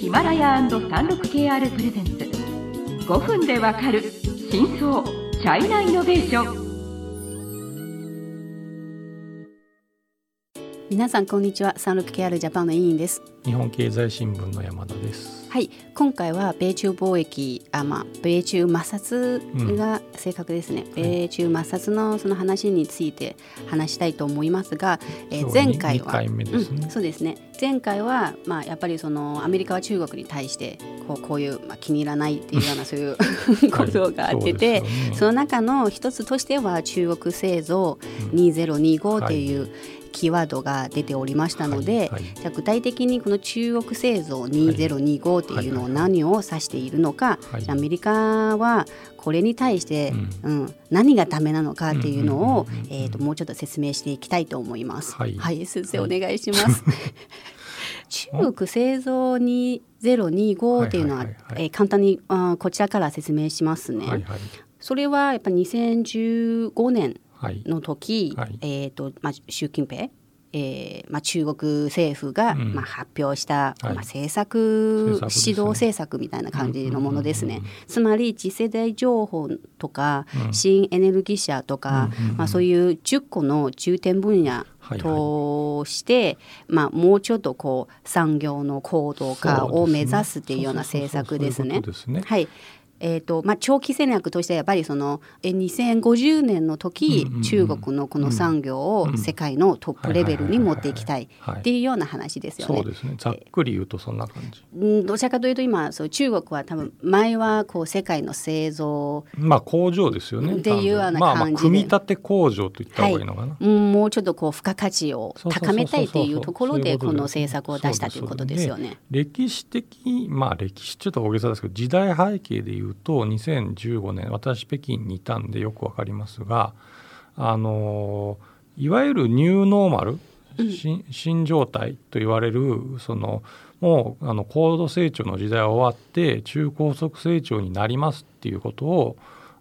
ヒマラヤ &36KR プレゼンツ。5分でわかる真相チャイナイノベーション。皆さんこんにちは。36KR ジャパンの委員です。日本経済新聞の山田です。はい。今回は米中貿易あまあ米中摩擦が正確ですね、うん、米中摩擦のその話について話したいと思いますが、えー、前回は、ね。うん、そうですね。前回はまあやっぱりそのアメリカは中国に対してこうこういう、まあ、気に入らないっていうようなそういう ことがあってて、はいそね、その中の一つとしては中国製造2025っていう、はいキーワードが出ておりましたので、はいはい、じゃ具体的にこの中国製造2025っていうのを何を指しているのか、はい、アメリカはこれに対して、うん、うん、何がダメなのかっていうのを、えーと、もうちょっと説明していきたいと思います。はい、はい、先生お願いします。中国製造2025っていうのは、え簡単にあこちらから説明しますね。はいはい、それはやっぱ2015年の時、はい、えーとまあ、習近平えーまあ、中国政府が、まあ、発表した、まあ、政策、指導政策みたいな感じのものですね。つまり次世代情報とか、新エネルギー車とか、まあ、そういう10個の重点分野として、まあ、もうちょっとこう産業の高度化を目指すっていうような政策ですね。はい。えーとまあ、長期戦略としてはやっぱりその2050年の時、うんうん、中国のこの産業を世界のトップレベルに持っていきたいっていうような話ですよね。そうですね。ざっくり言うとそんな感じ。うん、どちらかというと今そう中国は多分前はこう世界の製造まあ工場ですよね。っていうような感じで、まあ、まあ組み立て工場といった方がいいのかな、はい、うん、もうちょっとこう付加価値を高めたいっていうところでこの政策を出したということですよね。歴史的まあ歴史ちょっと大げさですけど時代背景で言うと2000 2015年私北京にいたんでよく分かりますがあのいわゆるニューノーマル、新新状態と言われるそのもうあの高度成長の時代は終わって中高速成長になりますっていうことを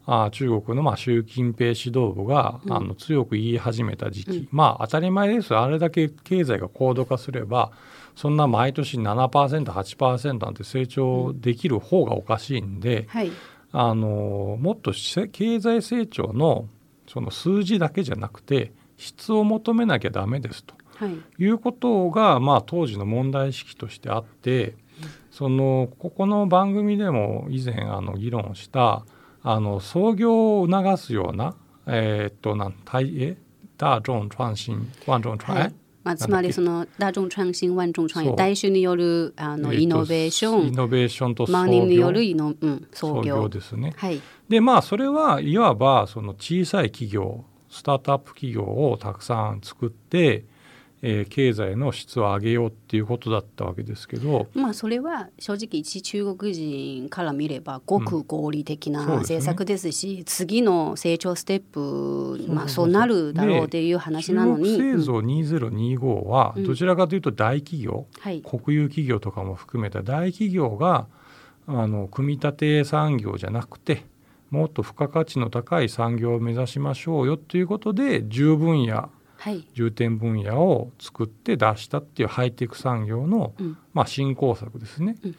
あ中国のまあ習近平指導部が、あの強く言い始めた時期、うん、まあ当たり前です。あれだけ経済が高度化すればそんな毎年 7%8% なんて成長できる方がおかしいんで、はい、あのもっと経済成長のその数字だけじゃなくて質を求めなきゃダメですと、はい、いうことが、まあ、当時の問題意識としてあってそのここの番組でも以前あの議論したあの創業を促すようなえー、っとなん大え？大众创新万众创、はいまあ、つまりその大众創新万众創業大衆によるあのイノベーション、イノベーションと万人によるイノ、うん、創業ですね。はい、でまあそれはいわばその小さい企業スタートアップ企業をたくさん作ってえー、経済の質を上げようっていうことだったわけですけど。まあそれは正直一中国人から見ればごく合理的な政策ですし、うんすね、次の成長ステップまあそうなるだろうっていう話なのに。製造2025はどちらかというと大企業、うんはい、国有企業とかも含めた大企業があの組み立て産業じゃなくてもっと付加価値の高い産業を目指しましょうよということで十分野重点分野を作って出したっていうハイテク産業の、うん、まあ、新工作ですね。うん。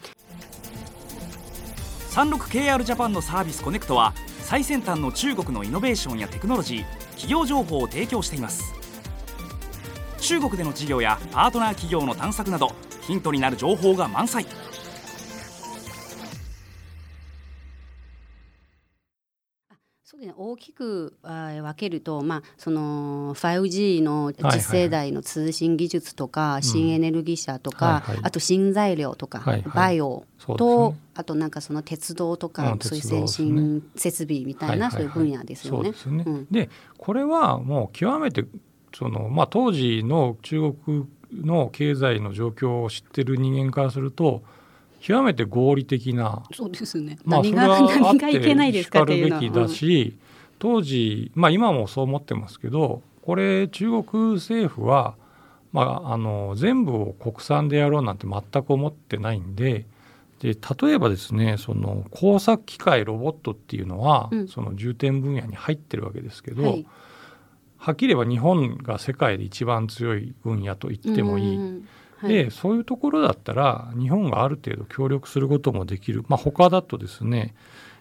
36KR ジャパンのサービスコネクトは最先端の中国のイノベーションやテクノロジー企業情報を提供しています。中国での事業やパートナー企業の探索などヒントになる情報が満載大きく分けると、まあ、その 5G の次世代の通信技術とか、新エネルギー車とか、あと新材料とか、はいはい、バイオと、ね、あとなんかその鉄道とか、そういう先進設備みたいな、そういう分野ですよね。でこれはもう極めてその、まあ、当時の中国の経済の状況を知ってる人間からすると極めて合理的なそうですね、まあ、何が何がいけないですかっていうのは。べきだし、うん、当時、まあ、今もそう思ってますけどこれ中国政府は、まあ、あの全部を国産でやろうなんて全く思ってないんでで例えばですねその工作機械ロボットっていうのは、うん、その重点分野に入ってるわけですけど、はい、はっきり言えば日本が世界で一番強い分野と言ってもいい。はい。でそういうところだったら日本がある程度協力することもできる、まあ、他だとですね、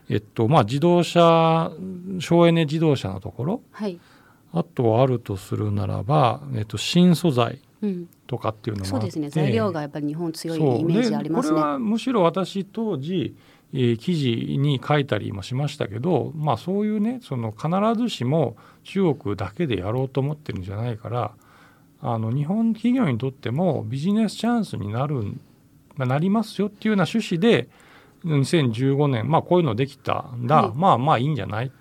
えっとまあ、自動車省エネ自動車のところはい、あとあるとするならば、えっと、新素材うん、とかっていうのもそうですね。材料がやっぱり日本強いイメージありますね。でこれはむしろ私当時、えー記事に書いたりもしましたけど、まあ、そういうねその必ずしも中国だけでやろうと思ってるんじゃないからあの日本企業にとってもビジネスチャンスになる、まあ、なりますよっていうような趣旨で2015年、まあ、こういうのできたんだ、はい。まあまあいいんじゃない？っ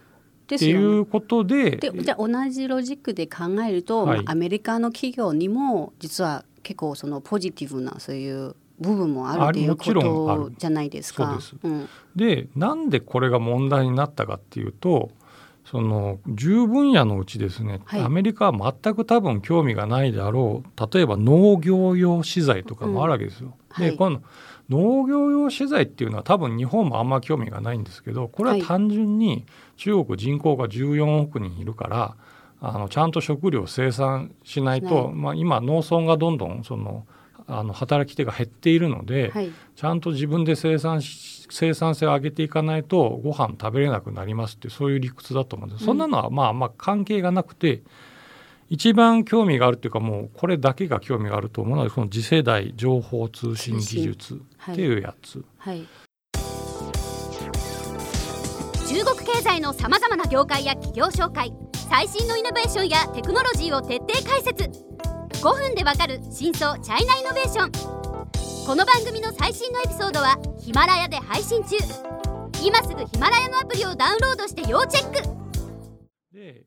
ていうことででじゃあ同じロジックで考えると、はい。まあアメリカの企業にも実は結構そのポジティブなそういう部分もあるっていうことじゃないですか。そううん。でなんでこれが問題になったかっていうとその10分野のうちですね、はい。アメリカは全く多分興味がないであろう例えば農業用資材とかもあるわけですよ。うんはい。でこの農業用資材っていうのは多分日本もあんま興味がないんですけどこれははい。単純に中国人口が14億人いるからあのちゃんと食料を生産しないと、はい。まあ、今農村がどんどんそのあの働き手が減っているので、はい。ちゃんと自分で生産し生産性を上げていかないとご飯食べれなくなりますってそういう理屈だと思うんです、うん。そんなのはまあまあ関係がなくて一番興味があるっていうかもうこれだけが興味があると思うのはこの次世代情報通信技術っていうやつ、はい。中国経済のさまざまな業界や企業紹介最新のイノベーションやテクノロジーを徹底解説。5分でわかる真相チャイナイノベーション。この番組の最新のエピソードはヒマラヤで配信中。今すぐヒマラヤのアプリをダウンロードして要チェック。で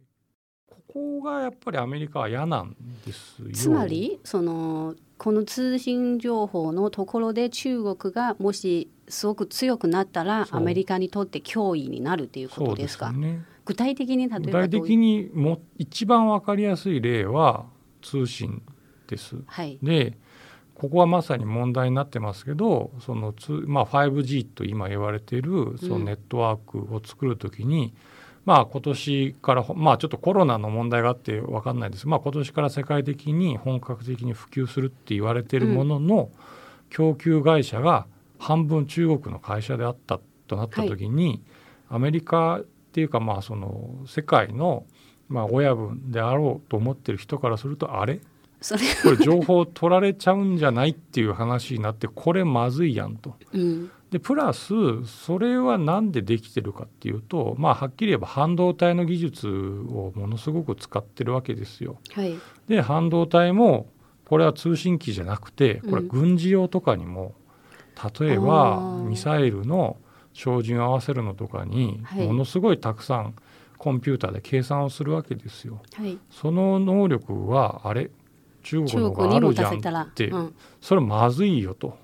ここがやっぱりアメリカは嫌なんですよ。つまりそのこの通信情報のところで中国がもしすごく強くなったらアメリカにとって脅威になるっていうことですか？ね。具体的に例えば具体的にも一番わかりやすい例は通信です。はい。でここはまさに問題になってますけどそのつ、まあ、5G と今言われているそのネットワークを作る時に、まあ今年からほまあちょっとコロナの問題があって分かんないです。まあ今年から世界的に本格的に普及するって言われているものの、供給会社が半分中国の会社であったとなった時に、アメリカっていうかまあその世界のまあ親分であろうと思ってる人からするとあれ？それ。これ情報取られちゃうんじゃないっていう話になってこれまずいやんと。うん。でプラスそれは何でできてるかっていうとまあはっきり言えば半導体の技術をものすごく使ってるわけですよ。はい。で半導体もこれは通信機じゃなくてこれうん軍事用とかにも、例えあばー。ミサイルの照準を合わせるのとかにはい。ものすごいたくさんコンピューターで計算をするわけですよ。はい。その能力はあれ中国中のがあるじゃん出せたら。っ、て、うん、それまずいよと。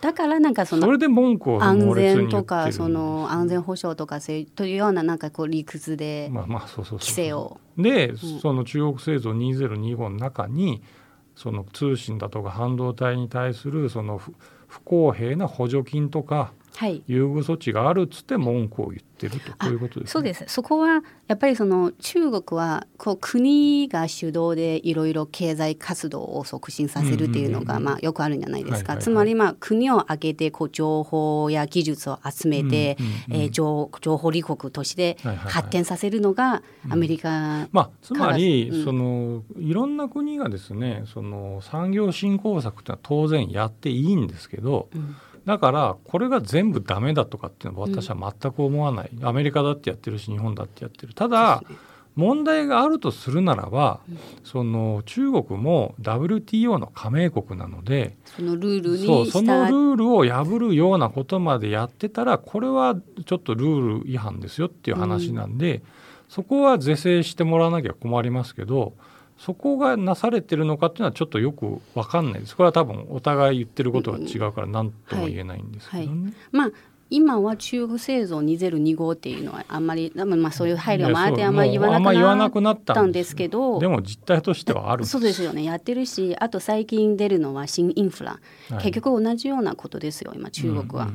だからなんかそのそれで文句を安全とかその安全保障とかそういうというようななんかこう理屈でまあまあそうそうそう規制を。で、ん。その中国製造2025の中にその通信だとか半導体に対するその不不公平な補助金とかはい優遇措置があるっつって文句を言ってると。こういうことです、ね、そうです。そこはやっぱりその中国はこう国が主導でいろいろ経済活動を促進させるっていうのうんうんうんがまあよくあるんじゃないですか、つまりまあ国を挙げてこう情報や技術を集めて、うんうんうんえー情情報立国として発展させるのがアメリカ、まあ、つまり、うん。そのいろんな国がですねその産業振興策ってのは当然やっていいんですけどうんだからこれが全部ダメだとかっていうのは私は全く思わない、アメリカだってやってるし日本だってやってる。ただ問題があるとするならば、その中国も WTO の加盟国なのでそのルールにそうそのル従ールを破るようなことまでやってたらこれはちょっとルール違反ですよっていう話なんで、そこは是正してもらわなきゃ困りますけどそこがなされてるのかっていうのはちょっとよく分かんないです。これは多分お互い言ってることが違うから何とも言えないんですけどね。まあ今は中国製造2025っていうのはあんまりまあそういう配慮もあってあんまり言わなくなったんですけど。でも実態としてはあるそうですよね。やってるしあと最近出るのは新インフラ、はい、結局同じようなことですよ今中国は。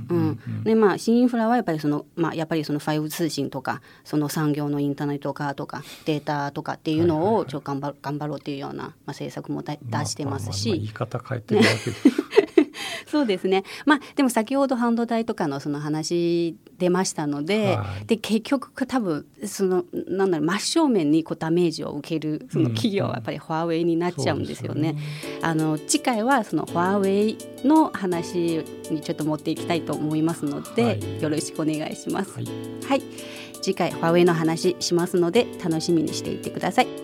でまあ新インフラはやっぱりそのまあやっぱりその 5G 通信とかその産業のインターネット化とかデータとかっていうのをちょ頑張頑張ろうっていうような、まあ、政策も出してますし、まあまあまあ、言い方変えてるわけです。そうですね。まあでも先ほど半導体とかのその話出ましたので、はい、で結局多分そのなんだろう真正面にこうダメージを受けるその企業はやっぱりファーウェイになっちゃうんですよね。うん、あの次回はそのファーウェイの話にちょっと持っていきたいと思いますので、はい、よろしくお願いします。はい、はい、次回ファーウェイの話しますので楽しみにしていてください。